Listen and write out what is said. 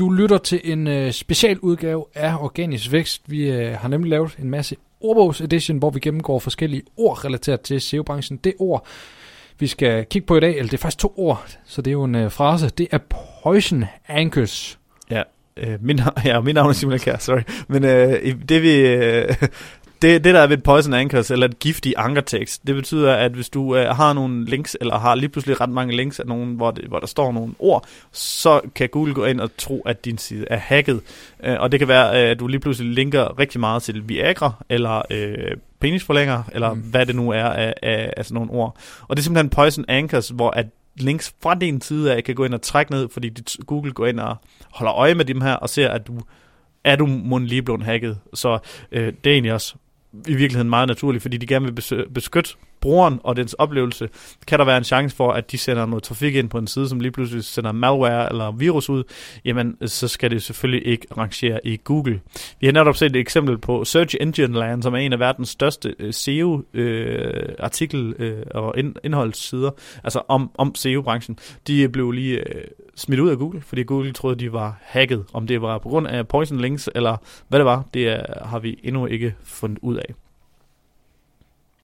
Du lytter til en øh, special udgave af Organisk Vækst. Vi øh, har nemlig lavet en masse ordbogs edition, hvor vi gennemgår forskellige ord relateret til SEO-branchen. Det ord, vi skal kigge på i dag, eller det er faktisk to ord, så det er jo en øh, frase. Det er Poison Anchors. Ja, øh, min, ja, min navn er Simon Kjær, sorry. Men øh, det vi... Øh, det, det der er ved et poison anchors, eller et giftig ankertekst, det betyder, at hvis du øh, har nogle links, eller har lige pludselig ret mange links af nogen, hvor, det, hvor der står nogle ord, så kan Google gå ind og tro, at din side er hacket. Øh, og det kan være, øh, at du lige pludselig linker rigtig meget til Viagra, eller øh, penisforlænger, eller mm. hvad det nu er af, af, af sådan nogle ord. Og det er simpelthen poison anchors, hvor at links fra din side af kan gå ind og trække ned, fordi dit Google går ind og holder øje med dem her, og ser, at du er du måske lige blevet hacket. Så øh, det er egentlig også i virkeligheden meget naturligt, fordi de gerne vil beskytte brugeren og dens oplevelse, kan der være en chance for, at de sender noget trafik ind på en side, som lige pludselig sender malware eller virus ud, jamen så skal det selvfølgelig ikke rangere i Google. Vi har netop set et eksempel på Search Engine Land, som er en af verdens største SEO-artikel- øh, øh, øh, og indholdssider, altså om, om SEO-branchen. De blev lige øh, smidt ud af Google, fordi Google troede, de var hacket. Om det var på grund af poison links, eller hvad det var, det er, har vi endnu ikke fundet ud af.